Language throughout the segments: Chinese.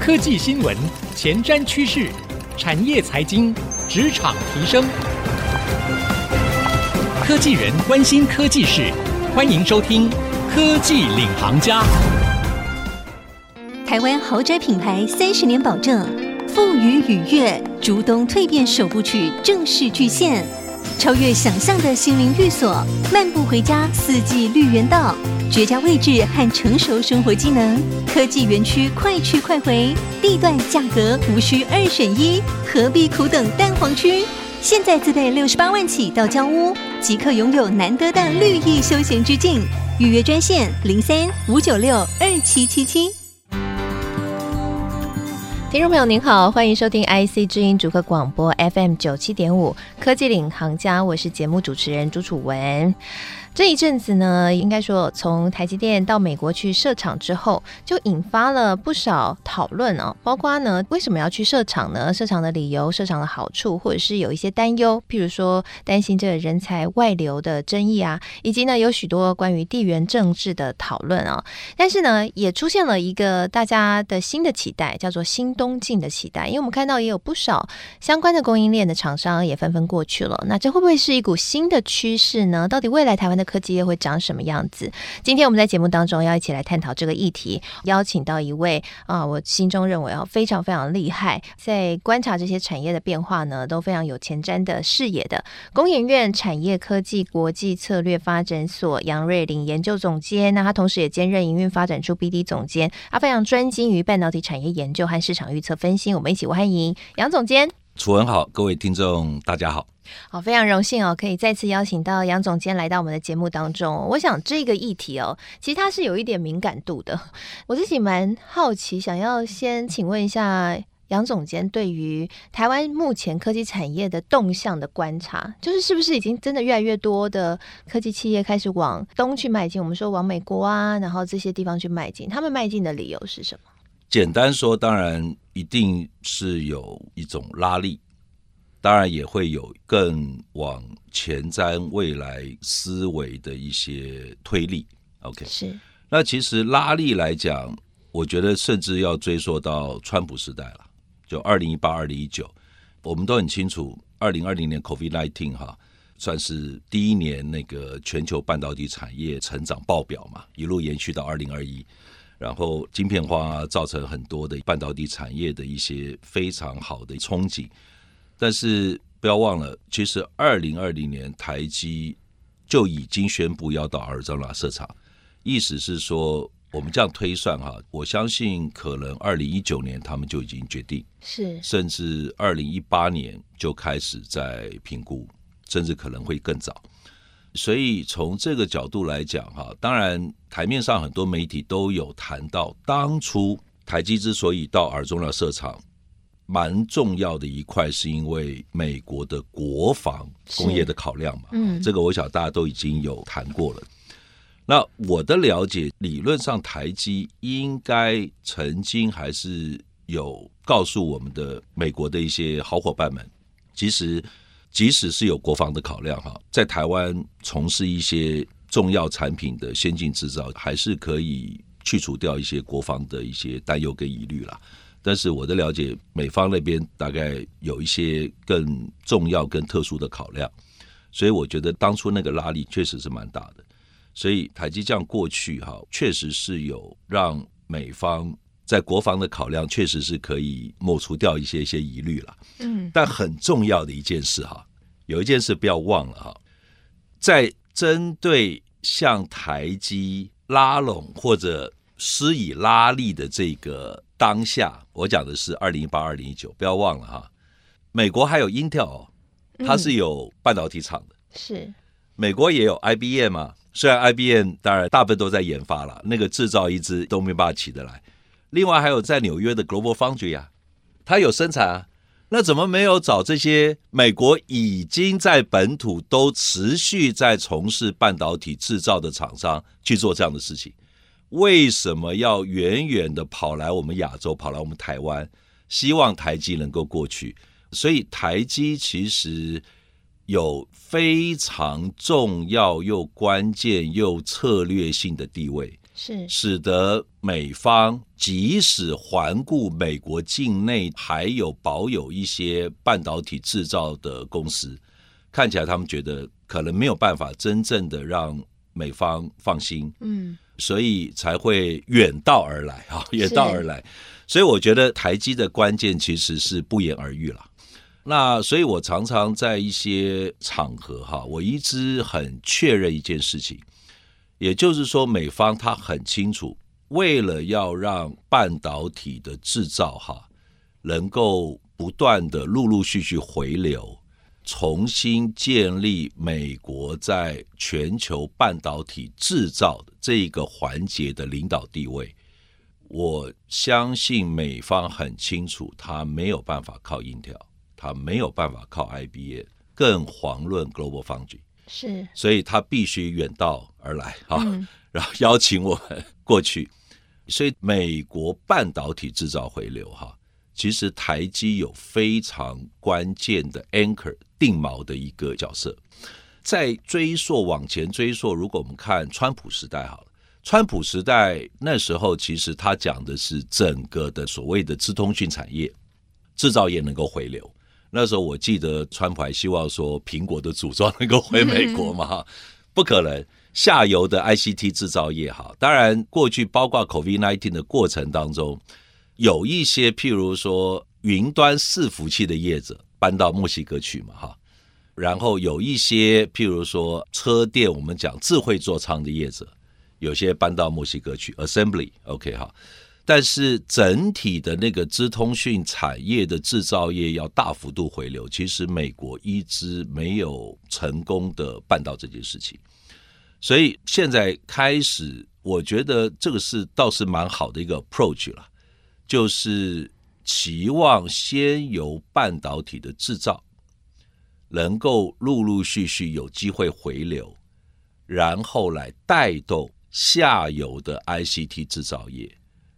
科技新闻、前瞻趋势、产业财经、职场提升，科技人关心科技事，欢迎收听《科技领航家》。台湾豪宅品牌三十年保证，富予与悦，竹东蜕变首部曲正式巨献。超越想象的心灵寓所，漫步回家，四季绿园道，绝佳位置和成熟生活机能，科技园区快去快回，地段价格无需二选一，何必苦等蛋黄区？现在自备六十八万起到交屋，即刻拥有难得的绿意休闲之境。预约专线零三五九六二七七七。听众朋友您好，欢迎收听 IC 知音主客广播 FM 九七点五科技领航家，我是节目主持人朱楚文。这一阵子呢，应该说从台积电到美国去设厂之后，就引发了不少讨论哦。包括呢，为什么要去设厂呢？设厂的理由、设厂的好处，或者是有一些担忧，譬如说担心这个人才外流的争议啊，以及呢有许多关于地缘政治的讨论啊。但是呢，也出现了一个大家的新的期待，叫做新东进的期待。因为我们看到也有不少相关的供应链的厂商也纷纷过去了。那这会不会是一股新的趋势呢？到底未来台湾的科技业会长什么样子？今天我们在节目当中要一起来探讨这个议题，邀请到一位啊，我心中认为啊非常非常厉害，在观察这些产业的变化呢，都非常有前瞻的视野的工研院产业科技国际策略发展所杨瑞玲研究总监。那他同时也兼任营运发展处 BD 总监，他非常专精于半导体产业研究和市场预测分析。我们一起欢迎杨总监。楚文好，各位听众大家好，好，非常荣幸哦，可以再次邀请到杨总监来到我们的节目当中。我想这个议题哦，其实它是有一点敏感度的，我自己蛮好奇，想要先请问一下杨总监，对于台湾目前科技产业的动向的观察，就是是不是已经真的越来越多的科技企业开始往东去迈进？我们说往美国啊，然后这些地方去迈进，他们迈进的理由是什么？简单说，当然一定是有一种拉力，当然也会有更往前瞻未来思维的一些推力。OK，是。那其实拉力来讲，我觉得甚至要追溯到川普时代了，就二零一八、二零一九，我们都很清楚，二零二零年 COVID-19 哈，算是第一年那个全球半导体产业成长爆表嘛，一路延续到二零二一。然后晶片化造成很多的半导体产业的一些非常好的憧憬，但是不要忘了，其实二零二零年台积就已经宣布要到阿尔中纳设厂，意思是说，我们这样推算哈，我相信可能二零一九年他们就已经决定，是甚至二零一八年就开始在评估，甚至可能会更早。所以从这个角度来讲，哈，当然台面上很多媒体都有谈到，当初台积之所以到尔中纳设厂，蛮重要的一块是因为美国的国防工业的考量嘛。嗯，这个我想大家都已经有谈过了。那我的了解，理论上台积应该曾经还是有告诉我们的美国的一些好伙伴们，其实。即使是有国防的考量哈，在台湾从事一些重要产品的先进制造，还是可以去除掉一些国防的一些担忧跟疑虑啦。但是我的了解，美方那边大概有一些更重要、更特殊的考量，所以我觉得当初那个拉力确实是蛮大的。所以台积这样过去哈，确实是有让美方在国防的考量，确实是可以抹除掉一些一些疑虑了。嗯，但很重要的一件事哈。有一件事不要忘了哈，在针对向台积拉拢或者施以拉力的这个当下，我讲的是二零一八、二零一九，不要忘了哈。美国还有 Intel，它是有半导体厂的，是美国也有 IBM 嘛？虽然 IBM 当然大部分都在研发了，那个制造一支都没办法起得来。另外还有在纽约的 Global Foundry 啊，它有生产啊。那怎么没有找这些美国已经在本土都持续在从事半导体制造的厂商去做这样的事情？为什么要远远的跑来我们亚洲，跑来我们台湾，希望台积能够过去？所以台积其实有非常重要又关键又策略性的地位。是使得美方即使环顾美国境内还有保有一些半导体制造的公司，看起来他们觉得可能没有办法真正的让美方放心，嗯，所以才会远道而来啊，远道而来。所以我觉得台积的关键其实是不言而喻了。那所以，我常常在一些场合哈，我一直很确认一件事情，也就是说，美方他很清楚，为了要让半导体的制造哈能够不断的陆陆续续回流，重新建立美国在全球半导体制造的这一个环节的领导地位，我相信美方很清楚，他没有办法靠 Intel。他没有办法靠 IBM，更遑论 Global Foundry，是，所以他必须远道而来啊，嗯、然后邀请我们过去。所以美国半导体制造回流哈，其实台积有非常关键的 anchor 定锚的一个角色。在追溯往前追溯，如果我们看川普时代好了，川普时代那时候其实他讲的是整个的所谓的资通讯产业制造业能够回流。那时候我记得川普还希望说苹果的组装能够回美国嘛，哈，不可能。下游的 ICT 制造业哈，当然过去包括 COVID-19 的过程当中，有一些譬如说云端伺服器的业者搬到墨西哥去嘛，哈，然后有一些譬如说车店，我们讲智慧座舱的业者，有些搬到墨西哥去 Assembly，OK 哈。但是整体的那个资通讯产业的制造业要大幅度回流，其实美国一直没有成功的办到这件事情，所以现在开始，我觉得这个是倒是蛮好的一个 approach 了，就是期望先由半导体的制造能够陆陆续续有机会回流，然后来带动下游的 ICT 制造业。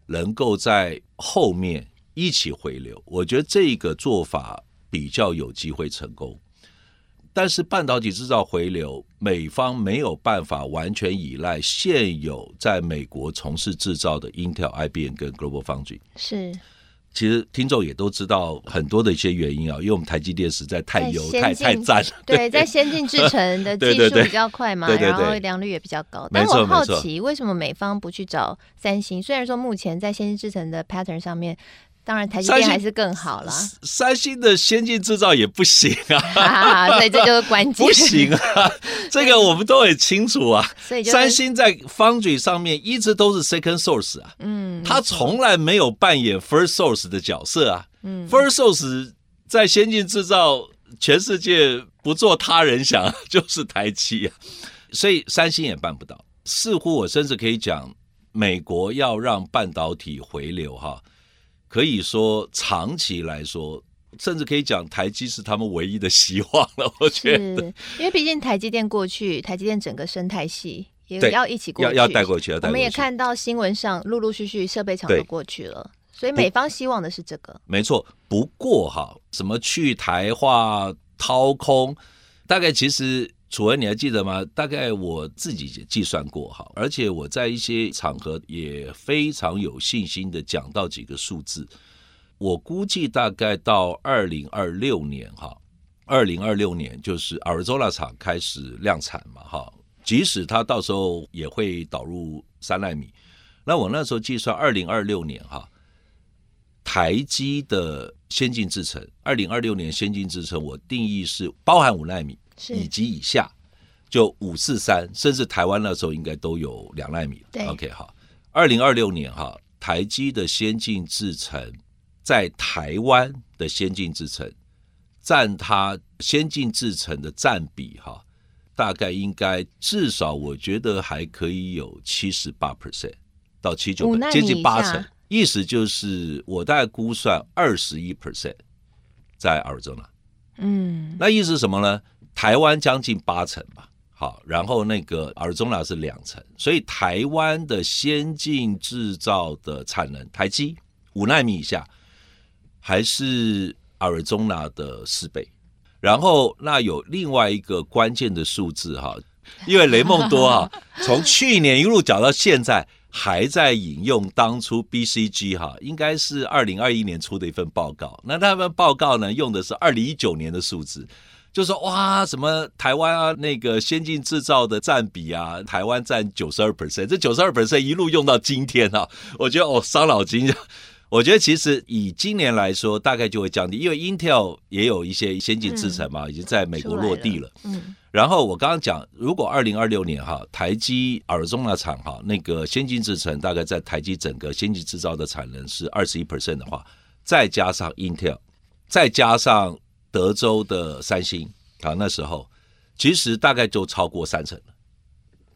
能够在后面一起回流，我觉得这个做法比较有机会成功。但是半导体制造回流，美方没有办法完全依赖现有在美国从事制造的 Intel、IBM 跟 Global Foundry。是。其实听众也都知道很多的一些原因啊，因为我们台积电实在太优太太赞了。对，在先进制程的 技术比较快嘛，然后良率也比较高。但我好奇，为什么美方不去找三星？虽然说目前在先进制程的 pattern 上面。当然，台积电还是更好了。三星的先进制造也不行啊，啊，所以这就是关键。不行啊，这个我们都很清楚啊。所以，三星在 Foundry 上面一直都是 Second Source 啊，嗯，他从来没有扮演 First Source 的角色啊。嗯，First Source 在先进制造，全世界不做他人想，就是台积啊。所以三星也办不到。似乎我甚至可以讲，美国要让半导体回流哈。可以说，长期来说，甚至可以讲，台积是他们唯一的希望了。我觉得，因为毕竟台积电过去，台积电整个生态系也要一起过去，要要带过去。我们也看到新闻上陆陆续续设备厂都过去了，所以美方希望的是这个。没错，不过哈，什么去台化、掏空，大概其实。楚文，你还记得吗？大概我自己计算过哈，而且我在一些场合也非常有信心的讲到几个数字。我估计大概到二零二六年哈，二零二六年就是 Arizona 厂开始量产嘛哈，即使它到时候也会导入三奈米，那我那时候计算二零二六年哈，台积的先进制程，二零二六年先进制程我定义是包含五奈米。以及以下，就五四三，甚至台湾那时候应该都有两纳米。对，OK，好。二零二六年哈，台积的先进制程在台湾的先进制程占它先进制程的占比哈，大概应该至少我觉得还可以有七十八 percent 到七九，接近八成。意思就是我大概估算二十一 percent 在 Arizona。嗯，那意思是什么呢？台湾将近八成吧，好，然后那个 Arizona 是两成，所以台湾的先进制造的产能，台积五纳米以下，还是 Arizona 的四倍。然后那有另外一个关键的数字哈，因为雷蒙多哈，从去年一路讲到现在，还在引用当初 BCG 哈，应该是二零二一年出的一份报告。那那份报告呢，用的是二零一九年的数字，就说哇，什么台湾啊，那个先进制造的占比啊，台湾占九十二 percent，这九十二 percent 一路用到今天啊，我觉得哦，伤脑筋。我觉得其实以今年来说，大概就会降低，因为 Intel 也有一些先进制程嘛，已经在美国落地了。嗯。然后我刚刚讲，如果二零二六年哈，台积 Arizona 厂哈，那个先进制程大概在台积整个先进制造的产能是二十一 percent 的话，再加上 Intel，再加上德州的三星啊，那时候其实大概就超过三成了，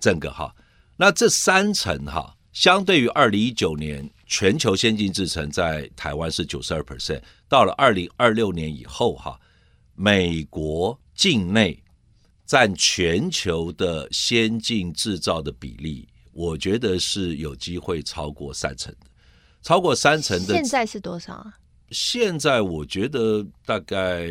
整个哈。那这三成哈，相对于二零一九年。全球先进制程在台湾是九十二 percent，到了二零二六年以后，哈，美国境内占全球的先进制造的比例，我觉得是有机会超过三成的，超过三成的。现在是多少啊？现在我觉得大概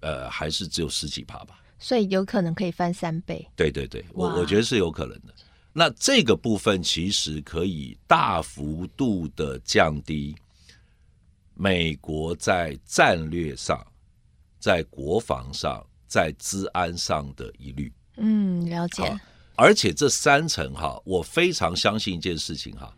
呃还是只有十几趴吧，所以有可能可以翻三倍。对对对，我我觉得是有可能的。那这个部分其实可以大幅度的降低美国在战略上、在国防上、在治安上的疑虑。嗯，了解。而且这三层哈，我非常相信一件事情哈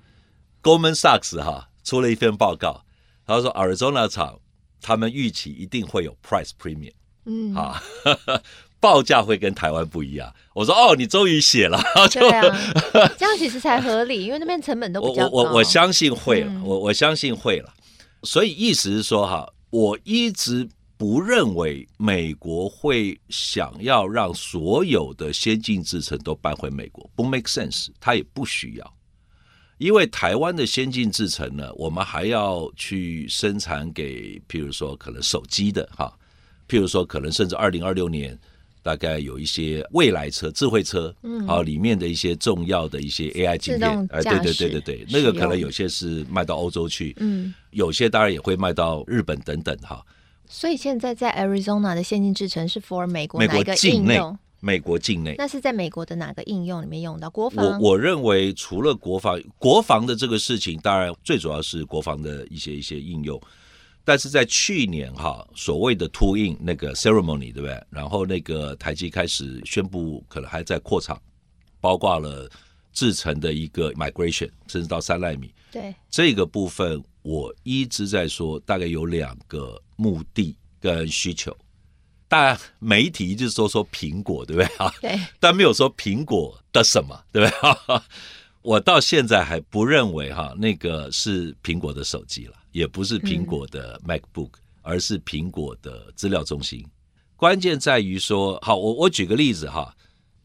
，Goldman Sachs 哈出了一份报告，他说 Arizona 厂他们预期一定会有 price premium。嗯，啊。报价会跟台湾不一样。我说哦，你终于写了，对啊，这样其实才合理，因为那边成本都比较高。我我我相信会了，我我相信会了。所以意思是说哈，我一直不认为美国会想要让所有的先进制程都搬回美国，不 make sense，他也不需要，因为台湾的先进制程呢，我们还要去生产给，譬如说可能手机的哈，譬如说可能甚至二零二六年。大概有一些未来车、智慧车，嗯，好，里面的一些重要的一些 AI 晶片，哎，对对对对对，那个可能有些是卖到欧洲去，嗯，有些当然也会卖到日本等等哈。所以现在在 Arizona 的先进制程是 for 美国哪一个应用？美国境内，那是在美国的哪个应用里面用到国防？我我认为除了国防，国防的这个事情，当然最主要是国防的一些一些应用。但是在去年哈，所谓的 two in 那个 ceremony 对不对？然后那个台积开始宣布可能还在扩厂，包括了制成的一个 migration，甚至到三奈米。对这个部分，我一直在说，大概有两个目的跟需求。但媒体一直说说苹果，对不对啊？对。但没有说苹果的什么，对不对？我到现在还不认为哈，那个是苹果的手机了。也不是苹果的 MacBook，嗯，而是苹果的资料中心。关键在于说，好，我我举个例子哈，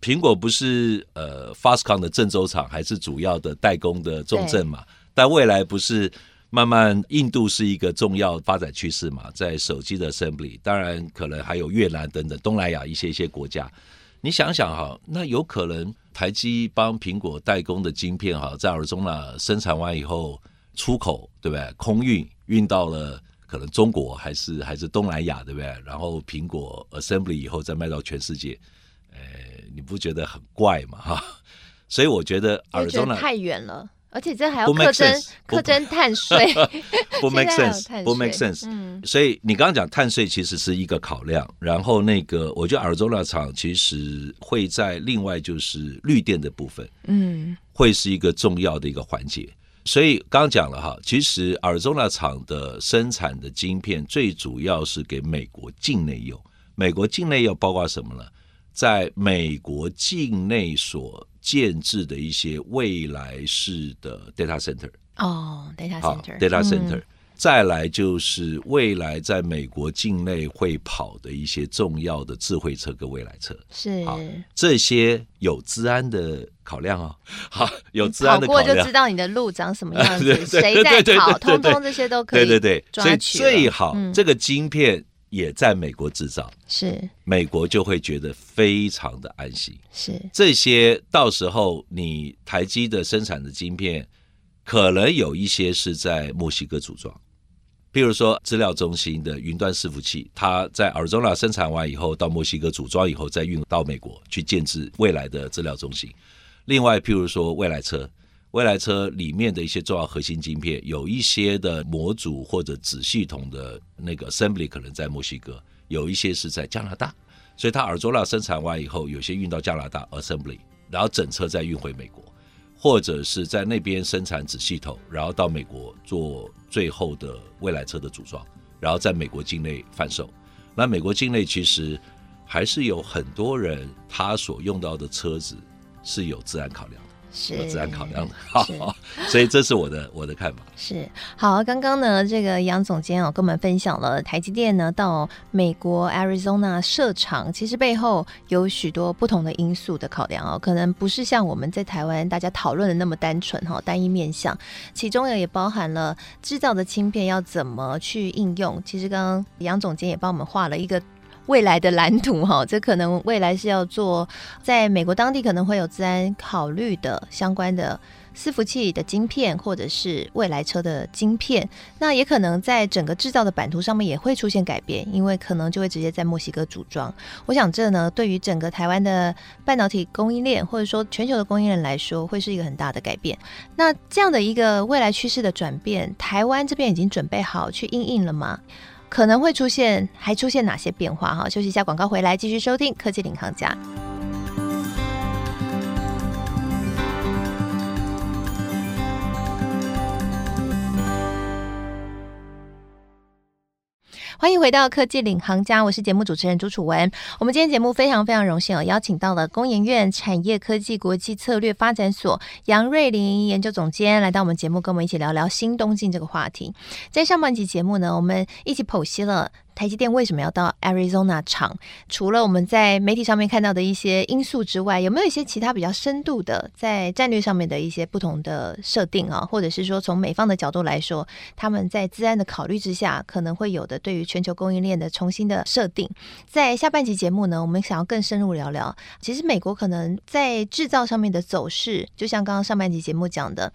苹果不是呃 Fastcon 的郑州厂还是主要的代工的重镇嘛？但未来不是慢慢印度是一个重要发展趋势嘛？在手机的 assembly，当然可能还有越南等等东南亚一些一些国家。你想想哈，那有可能台积帮苹果代工的晶片哈，在 Arizona 生产完以后。出口对不对？空运运到了可能中国还是还是东南亚对不对？然后苹果 assembly 以后再卖到全世界，呃，你不觉得很怪吗？哈，所以我觉得耳中呢太远了，而且这还要课征课征碳税，不 make sense，不 make sense。嗯，所以你刚刚讲碳税其实是一个考量，然后那个我觉得耳中那厂其实会在另外就是绿电的部分，嗯，会是一个重要的一个环节。所以刚刚讲了哈，其实 Arizona 厂的生产的晶片最主要是给美国境内用。美国境内要包括什么呢？在美国境内所建制的一些未来式的 data center 哦，data center data center。再来就是未来在美国境内会跑的一些重要的智慧车跟未来车，是。这些有治安的考量哦。好，有治安的考量，跑过就知道你的路长什么样子，谁在跑，通通这些都可以。对对对，所以最好这个晶片也在美国制造，是美国就会觉得非常的安心。是这些到时候你台积的生产的晶片，可能有一些是在墨西哥组装。譬如说，资料中心的云端伺服器，它在 Arizona 生产完以后，到墨西哥组装以后，再运到美国去建制未来的资料中心。另外，譬如说未来车，未来车里面的一些重要核心晶片，有一些的模组或者子系统的那个 assembly 可能在墨西哥，有一些是在加拿大，所以它尔多拉生产完以后，有些运到加拿大 assembly，然后整车再运回美国，或者是在那边生产子系统，然后到美国做最后的未来车的组装，然后在美国境内贩售。那美国境内其实还是有很多人，他所用到的车子是有自然考量。是自然考量的，好，所以这是我的我的看法。是好，刚刚呢，这个杨总监哦，跟我们分享了台积电呢到美国 Arizona 设厂，其实背后有许多不同的因素的考量哦，可能不是像我们在台湾大家讨论的那么单纯哈，单一面向，其中呢也包含了制造的芯片要怎么去应用。其实刚刚杨总监也帮我们画了一个。未来的蓝图哈，这可能未来是要做在美国当地可能会有资安考虑的相关的伺服器的晶片，或者是未来车的晶片。那也可能在整个制造的版图上面也会出现改变，因为可能就会直接在墨西哥组装。我想这呢，对于整个台湾的半导体供应链，或者说全球的供应链来说，会是一个很大的改变。那这样的一个未来趋势的转变，台湾这边已经准备好去应应了吗？可能会出现，还出现哪些变化？哈，休息一下，广告回来继续收听科技领航家。欢迎回到科技领航家，我是节目主持人朱楚文。我们今天节目非常非常荣幸哦，邀请到了工研院产业科技国际策略发展所杨瑞林研究总监来到我们节目，跟我们一起聊聊新东进这个话题。在上半集节目呢，我们一起剖析了。台积电为什么要到 Arizona 厂？除了我们在媒体上面看到的一些因素之外，有没有一些其他比较深度的在战略上面的一些不同的设定啊？或者是说，从美方的角度来说，他们在自安的考虑之下，可能会有的对于全球供应链的重新的设定？在下半集节目呢，我们想要更深入聊聊，其实美国可能在制造上面的走势，就像刚刚上半集节目讲的。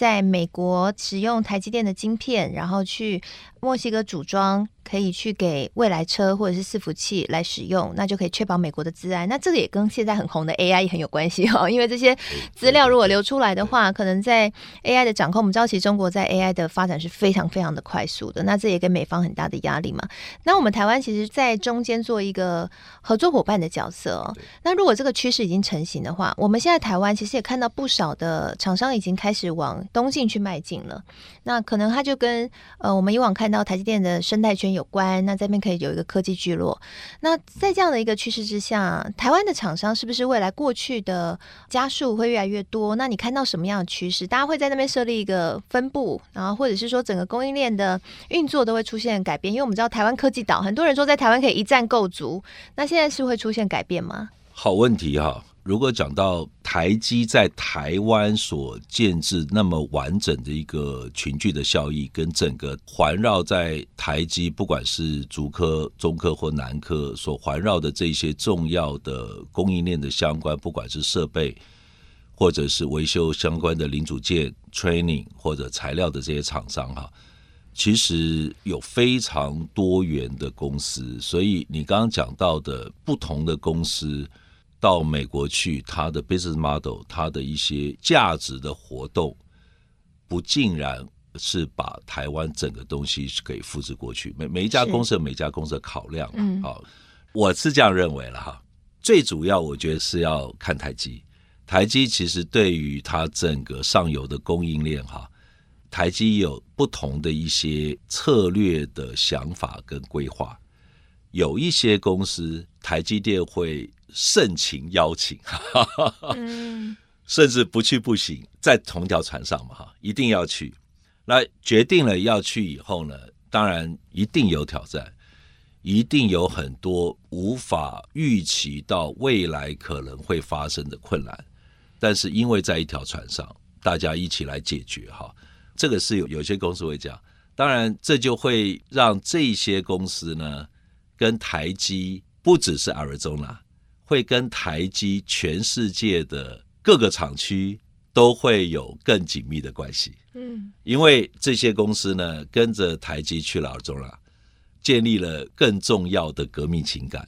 在美国使用台积电的晶片，然后去墨西哥组装，可以去给未来车或者是伺服器来使用，那就可以确保美国的资安。那这个也跟现在很红的 AI 也很有关系哦，因为这些资料如果流出来的话，可能在 AI 的掌控，我们知道其实中国在 AI 的发展是非常非常的快速的，那这也给美方很大的压力嘛。那我们台湾其实，在中间做一个合作伙伴的角色哦。那如果这个趋势已经成型的话，我们现在台湾其实也看到不少的厂商已经开始往东进去迈进了，那可能它就跟呃我们以往看到台积电的生态圈有关。那这边可以有一个科技聚落。那在这样的一个趋势之下，台湾的厂商是不是未来过去的加速会越来越多？那你看到什么样的趋势？大家会在那边设立一个分部，然后或者是说整个供应链的运作都会出现改变？因为我们知道台湾科技岛，很多人说在台湾可以一站购足。那现在是会出现改变吗？好问题哈。如果讲到台积在台湾所建置那么完整的一个群聚的效益，跟整个环绕在台积，不管是竹科、中科或南科所环绕的这些重要的供应链的相关，不管是设备或者是维修相关的零组件、training 或者材料的这些厂商哈，其实有非常多元的公司，所以你刚刚讲到的不同的公司。到美国去，它的 business model，它的一些价值的活动，不尽然是把台湾整个东西给复制过去。每每一家公司有每家公司的考量，嗯，好，我是这样认为了哈。最主要，我觉得是要看台积。台积其实对于它整个上游的供应链哈，台积有不同的一些策略的想法跟规划。有一些公司，台积电会。盛情邀请，嗯，甚至不去不行，在同条船上嘛，哈，一定要去。那决定了要去以后呢，当然一定有挑战，一定有很多无法预期到未来可能会发生的困难。但是因为在一条船上，大家一起来解决，哈，这个是有有些公司会讲。当然，这就会让这些公司呢，跟台积不只是 Arizona。会跟台积全世界的各个厂区都会有更紧密的关系，嗯，因为这些公司呢跟着台积去了 Arizona，建立了更重要的革命情感，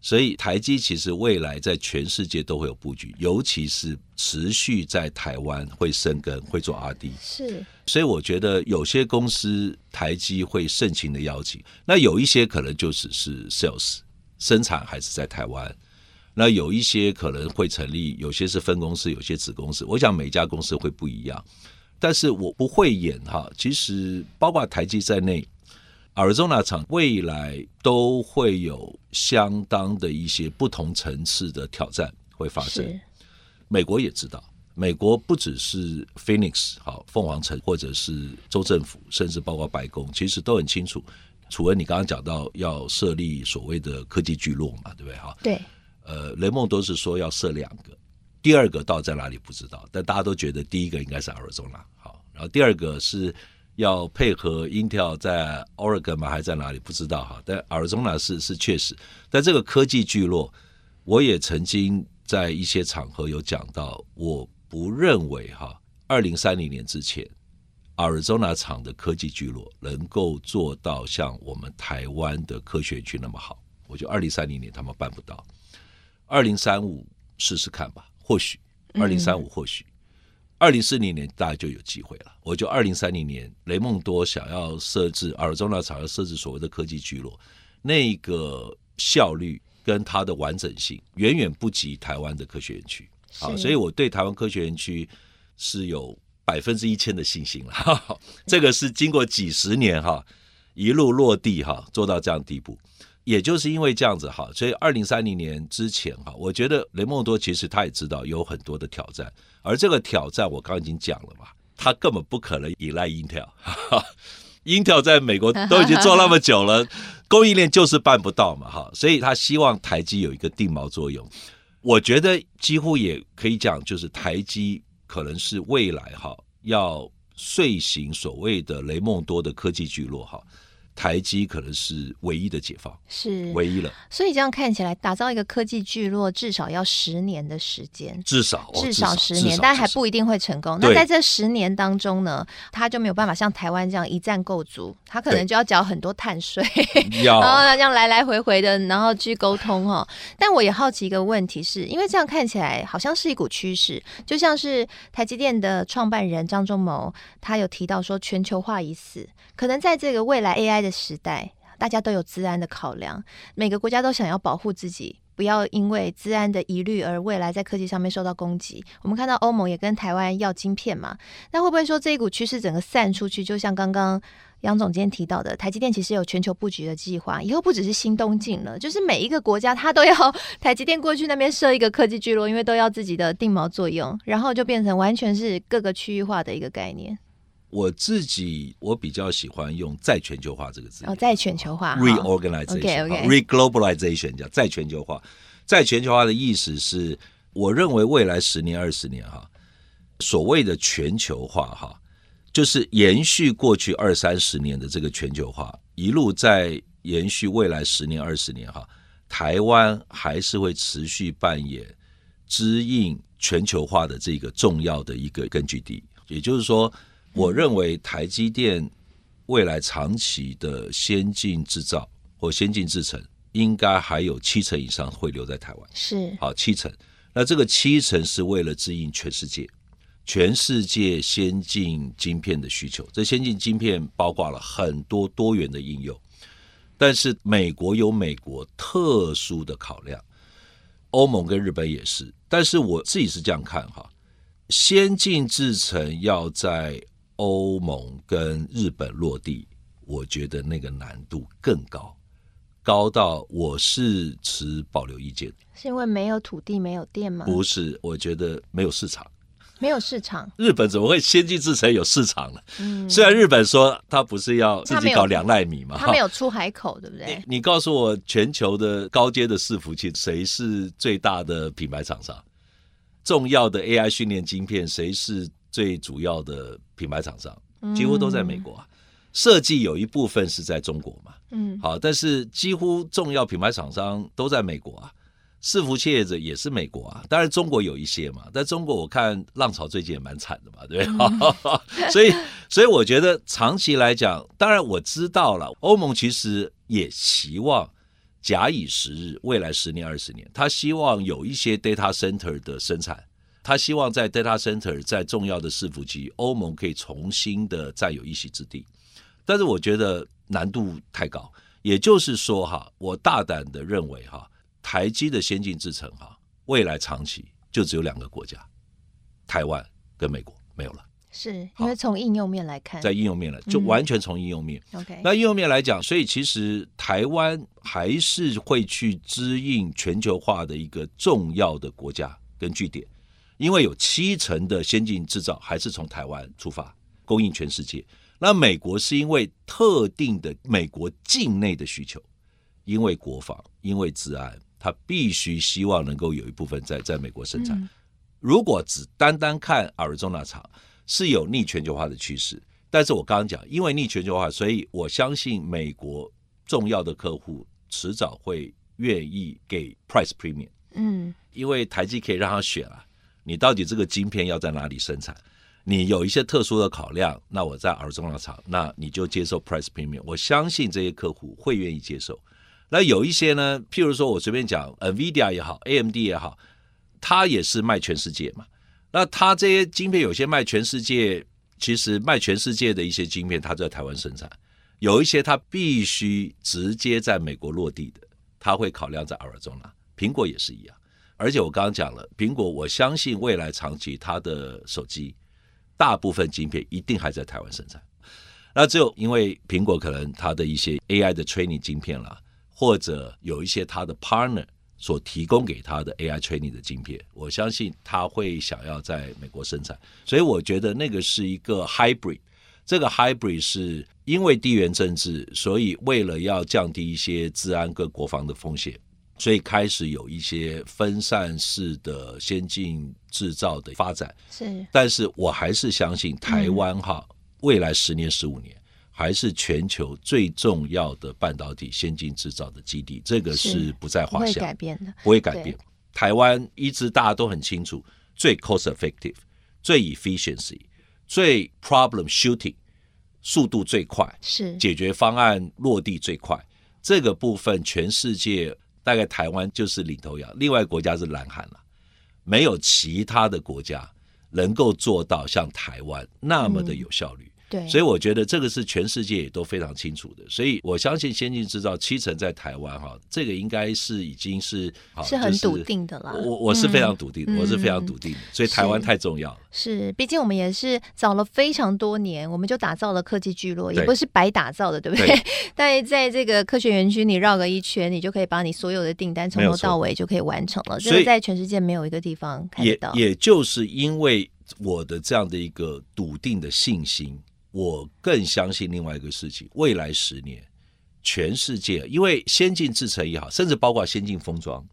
所以台积其实未来在全世界都会有布局，尤其是持续在台湾会生根，会做 R&D。是，所以我觉得有些公司台积会盛情的邀请，那有一些可能就只是 sales 生产还是在台湾，那有一些可能会成立，有些是分公司，有些子公司。我想每家公司会不一样，但是我不会演哈。其实包括台积在内。Arizona 厂未来都会有相当的一些不同层次的挑战会发生。美国也知道，美国不只是 Phoenix 好凤凰城，或者是州政府，甚至包括白宫，其实都很清楚。楚文，你刚刚讲到要设立所谓的科技聚落嘛，对不对？哈，对。呃，雷蒙多是说要设两个，第二个到在哪里不知道，但大家都觉得第一个应该是 Arizona 好，然后第二个是。要配合 Intel 在 Oregon 吗？还在哪里？不知道哈。但 Arizona 是是确实，但这个科技聚落，我也曾经在一些场合有讲到，我不认为哈，二零三零年之前，Arizona 厂的科技聚落能够做到像我们台湾的科学区那么好。我觉得二零三零年他们办不到，二零三五试试看吧，或许二零三五或许。二零四零年大概就有机会了。我就二零三零年，雷蒙多想要设置阿尔中纳厂要设置所谓的科技聚落，那个效率跟它的完整性远远不及台湾的科学园区。好，所以我对台湾科学园区是有百分之一千的信心了。这个是经过几十年哈一路落地哈做到这样地步。也就是因为这样子哈，所以二零三零年之前哈，我觉得雷蒙多其实他也知道有很多的挑战，而这个挑战我刚刚已经讲了嘛，他根本不可能依赖 Intel，Intel 在美国都已经做那么久了，供应链就是办不到嘛哈，所以他希望台积有一个定锚作用。我觉得几乎也可以讲，就是台积可能是未来哈要遂行所谓的雷蒙多的科技聚落哈。台积可能是唯一的解放，是唯一了。所以这样看起来，打造一个科技聚落至少要十年的时间，至少至少十年，但还不一定会成功。那在这十年当中呢，他就没有办法像台湾这样一站够足，他可能就要缴很多碳税，然后呢这样来来回回的，然后去沟通哈。但我也好奇一个问题是，是因为这样看起来好像是一股趋势，就像是台积电的创办人张忠谋，他有提到说全球化已死，可能在这个未来 AI 的。时代，大家都有资安的考量，每个国家都想要保护自己，不要因为资安的疑虑而未来在科技上面受到攻击。我们看到欧盟也跟台湾要晶片嘛，那会不会说这一股趋势整个散出去？就像刚刚杨总监提到的，台积电其实有全球布局的计划，以后不只是新东进了，就是每一个国家它都要台积电过去那边设一个科技聚落，因为都要自己的定锚作用，然后就变成完全是各个区域化的一个概念。我自己我比较喜欢用再全球化这个字。哦，再全球化，reorganization，reglobalization，叫再全球化。再全球化的意思是，我认为未来十年、二十年哈，所谓的全球化哈，就是延续过去二三十年的这个全球化，一路在延续未来十年、二十年哈。台湾还是会持续扮演支应全球化的这个重要的一个根据地，也就是说。我认为台积电未来长期的先进制造或先进制程，应该还有七成以上会留在台湾。是，好，七成。那这个七成是为了支应全世界，全世界先进晶片的需求。这先进晶片包括了很多多元的应用，但是美国有美国特殊的考量，欧盟跟日本也是。但是我自己是这样看哈，先进制程要在欧盟跟日本落地，我觉得那个难度更高，高到我是持保留意见。是因为没有土地、没有电吗？不是，我觉得没有市场。没有市场？日本怎么会先进制成有市场呢？嗯，虽然日本说他不是要自己搞两奈米嘛，他没有出海口，对不对？你告诉我，全球的高阶的伺服器谁是最大的品牌厂商？重要的 AI 训练晶片谁是？最主要的品牌厂商几乎都在美国啊，设计有一部分是在中国嘛，嗯，好，但是几乎重要品牌厂商都在美国啊，伺服器业者也是美国啊，当然中国有一些嘛，在中国我看浪潮最近也蛮惨的嘛，对吧？嗯、所以，所以我觉得长期来讲，当然我知道了，欧盟其实也期望假以时日，未来十年、二十年，他希望有一些 data center 的生产，他希望在 data center 在重要的伺服器，欧盟可以重新的占有一席之地。但是我觉得难度太高，也就是说哈，我大胆的认为哈，台积的先进制程哈，未来长期就只有两个国家，台湾跟美国，没有了。是因为从应用面来看，在应用面来就完全从应用面。嗯、OK，那应用面来讲，所以其实台湾还是会去支应全球化的一个重要的国家跟据点，因为有七成的先进制造还是从台湾出发供应全世界。那美国是因为特定的美国境内的需求，因为国防，因为治安，它必须希望能够有一部分在在美国生产。嗯、如果只单单看 Arizona 厂。是有逆全球化的趋势，但是我刚刚讲，因为逆全球化，所以我相信美国重要的客户迟早会愿意给 price premium。嗯，因为台积可以让他选啊，你到底这个晶片要在哪里生产？你有一些特殊的考量，那我在 Arizona 厂，那你就接受 price premium。我相信这些客户会愿意接受。那有一些呢，譬如说我随便讲，NVIDIA 也好，AMD 也好，它也是卖全世界嘛。那它这些晶片有些卖全世界，其实卖全世界的一些晶片，它在台湾生产；有一些它必须直接在美国落地的，它会考量在 Arizona。苹果也是一样，而且我刚刚讲了，苹果我相信未来长期它的手机大部分晶片一定还在台湾生产。那只有因为苹果可能它的一些 AI 的 training 晶片啦，或者有一些它的 partner。所提供给它的 AI training 的晶片，我相信他会想要在美国生产，所以我觉得那个是一个 hybrid。这个 hybrid 是因为地缘政治，所以为了要降低一些治安跟国防的风险，所以开始有一些分散式的先进制造的发展。是，但是我还是相信台湾哈，未来十年、十五年。还是全球最重要的半导体先进制造的基地，这个是不在话下，不会改变的，不会改变。台湾一直大家都很清楚，最 cost effective、最 efficiency、最 problem shooting，速度最快，是解决方案落地最快。这个部分全世界大概台湾就是领头羊，另外国家是南韩了，没有其他的国家能够做到像台湾那么的有效率。嗯对，所以我觉得这个是全世界也都非常清楚的，所以我相信先进制造七成在台湾哈，这个应该是已经是是很笃定的了。我我是非常笃定我是非常笃定的，所以台湾太重要了。是，是，毕竟我们也是早了非常多年，我们就打造了科技聚落，也不是白打造的，对不对？对，但在这个科学园区，你绕个一圈，你就可以把你所有的订单从头到尾就可以完成了。这个在全世界没有一个地方看得到。也也就是因为我的这样的一个笃定的信心。我更相信另外一个事情，未来十年，全世界因为先进制程也好，甚至包括先进封装，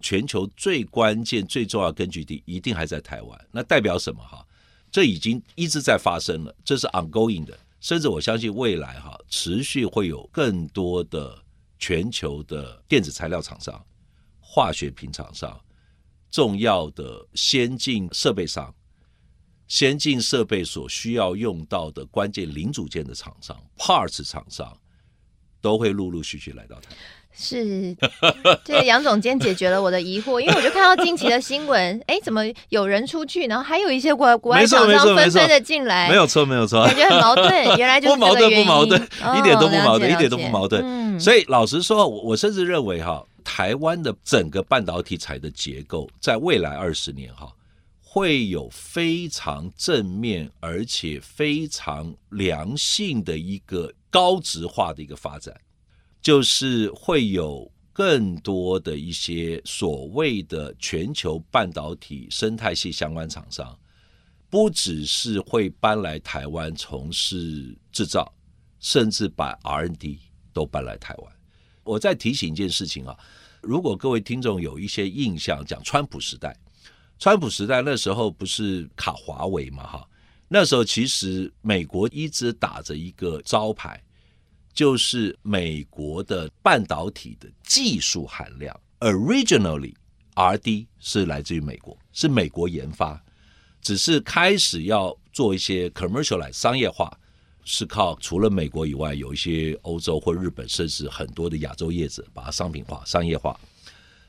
全球最关键、最重要根据地一定还在台湾。那代表什么？哈，这已经一直在发生了，这是 ongoing 的，甚至我相信未来哈，持续会有更多的全球的电子材料厂商、化学品厂商、重要的先进设备商。先进设备所需要用到的关键零组件的厂商、parts 厂商，都会陆陆续续来到台湾。是，这个杨总监解决了我的疑惑，因为我就看到近期的新闻，哎，怎么有人出去，然后还有一些国国外厂商纷纷的进来，没有错，没有错，感觉很矛盾。原来就是不矛盾，不矛盾，一点都不矛盾，一点都不矛盾。嗯，所以老实说，我我甚至认为哈，台湾的整个半导体产的结构，在未来二十年哈。会有非常正面而且非常良性的一个高值化的一个发展，就是会有更多的一些所谓的全球半导体生态系相关厂商，不只是会搬来台湾从事制造，甚至把 R&D 都搬来台湾。我再提醒一件事情啊，如果各位听众有一些印象，讲川普时代。川普时代那时候不是卡华为嘛哈？那时候其实美国一直打着一个招牌，就是美国的半导体的技术含量，originally R&D 是来自于美国，是美国研发，只是开始要做一些 commercialize 商业化，是靠除了美国以外，有一些欧洲或日本，甚至很多的亚洲业者把它商品化、商业化。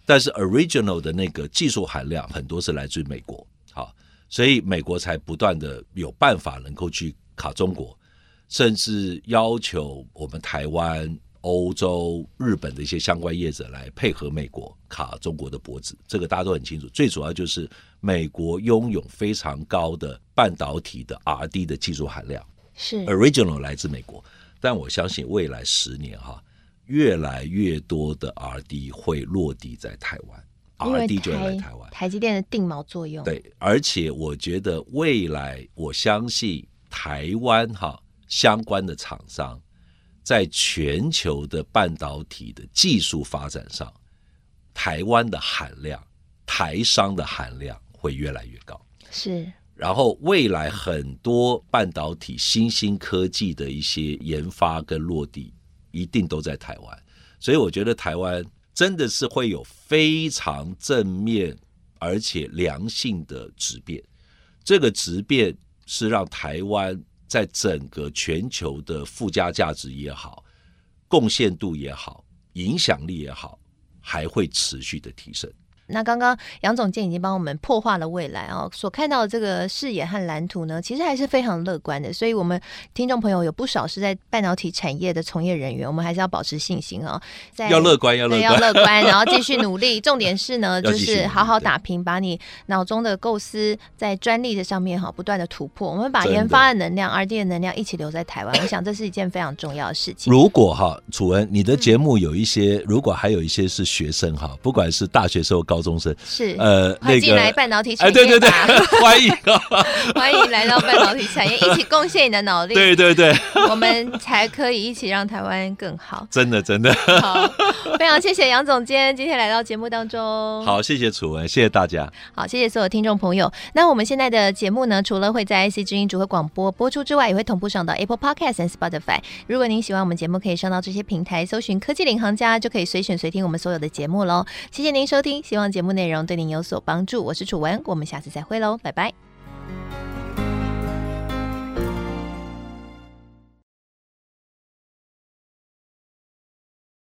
但是 original 的那个技术含量很多是来自于美国，好，所以美国才不断的有办法能够去卡中国，甚至要求我们台湾、欧洲、日本的一些相关业者来配合美国卡中国的脖子。这个大家都很清楚，最主要就是美国拥有非常高的半导体的 R&D 的技术含量。是 original 来自美国，但我相信未来十年哈，越来越多的 R&D 会落地在台湾，R&D 就会来台湾，台积电的定锚作用。对，而且我觉得未来，我相信台湾哈相关的厂商，在全球的半导体的技术发展上，台湾的含量，台商的含量会越来越高。是。然后未来很多半导体新兴科技的一些研发跟落地，一定都在台湾，所以我觉得台湾真的是会有非常正面而且良性的质变。这个质变是让台湾在整个全球的附加价值也好、贡献度也好、影响力也好，还会持续的提升。那刚刚杨总监已经帮我们破化了未来哦，所看到的这个视野和蓝图呢，其实还是非常乐观的。所以，我们听众朋友有不少是在半导体产业的从业人员，我们还是要保持信心哦。在要乐观，要乐观，要乐观，然后继续努力。重点是呢，就是好好打拼，把你脑中的构思在专利的上面哈，不断的突破。我们把研发的能量、R&D 的能量一起留在台湾，我想这是一件非常重要的事情。如果哈，楚文，你的节目有一些，嗯、如果还有一些是学生哈，不管是大学生或高中生，是。呃，快进来半导体产业！哎、对对对，欢迎啊，欢迎来到半导体产业，一起贡献你的脑力。对对对，我们才可以一起让台湾更好。真的真的，好，非常谢谢杨总监今天来到节目当中。好，谢谢楚文，谢谢大家。好，谢谢所有听众朋友。那我们现在的节目呢，除了会在 IC 之音组合广播播出之外，也会同步上到 Apple Podcast 和 Spotify。如果您喜欢我们节目，可以上到这些平台搜寻“科技领航家”，就可以随选随听我们所有的节目喽。谢谢您收听，希节目内容对您有所帮助我是楚文我们下次再会喽拜拜。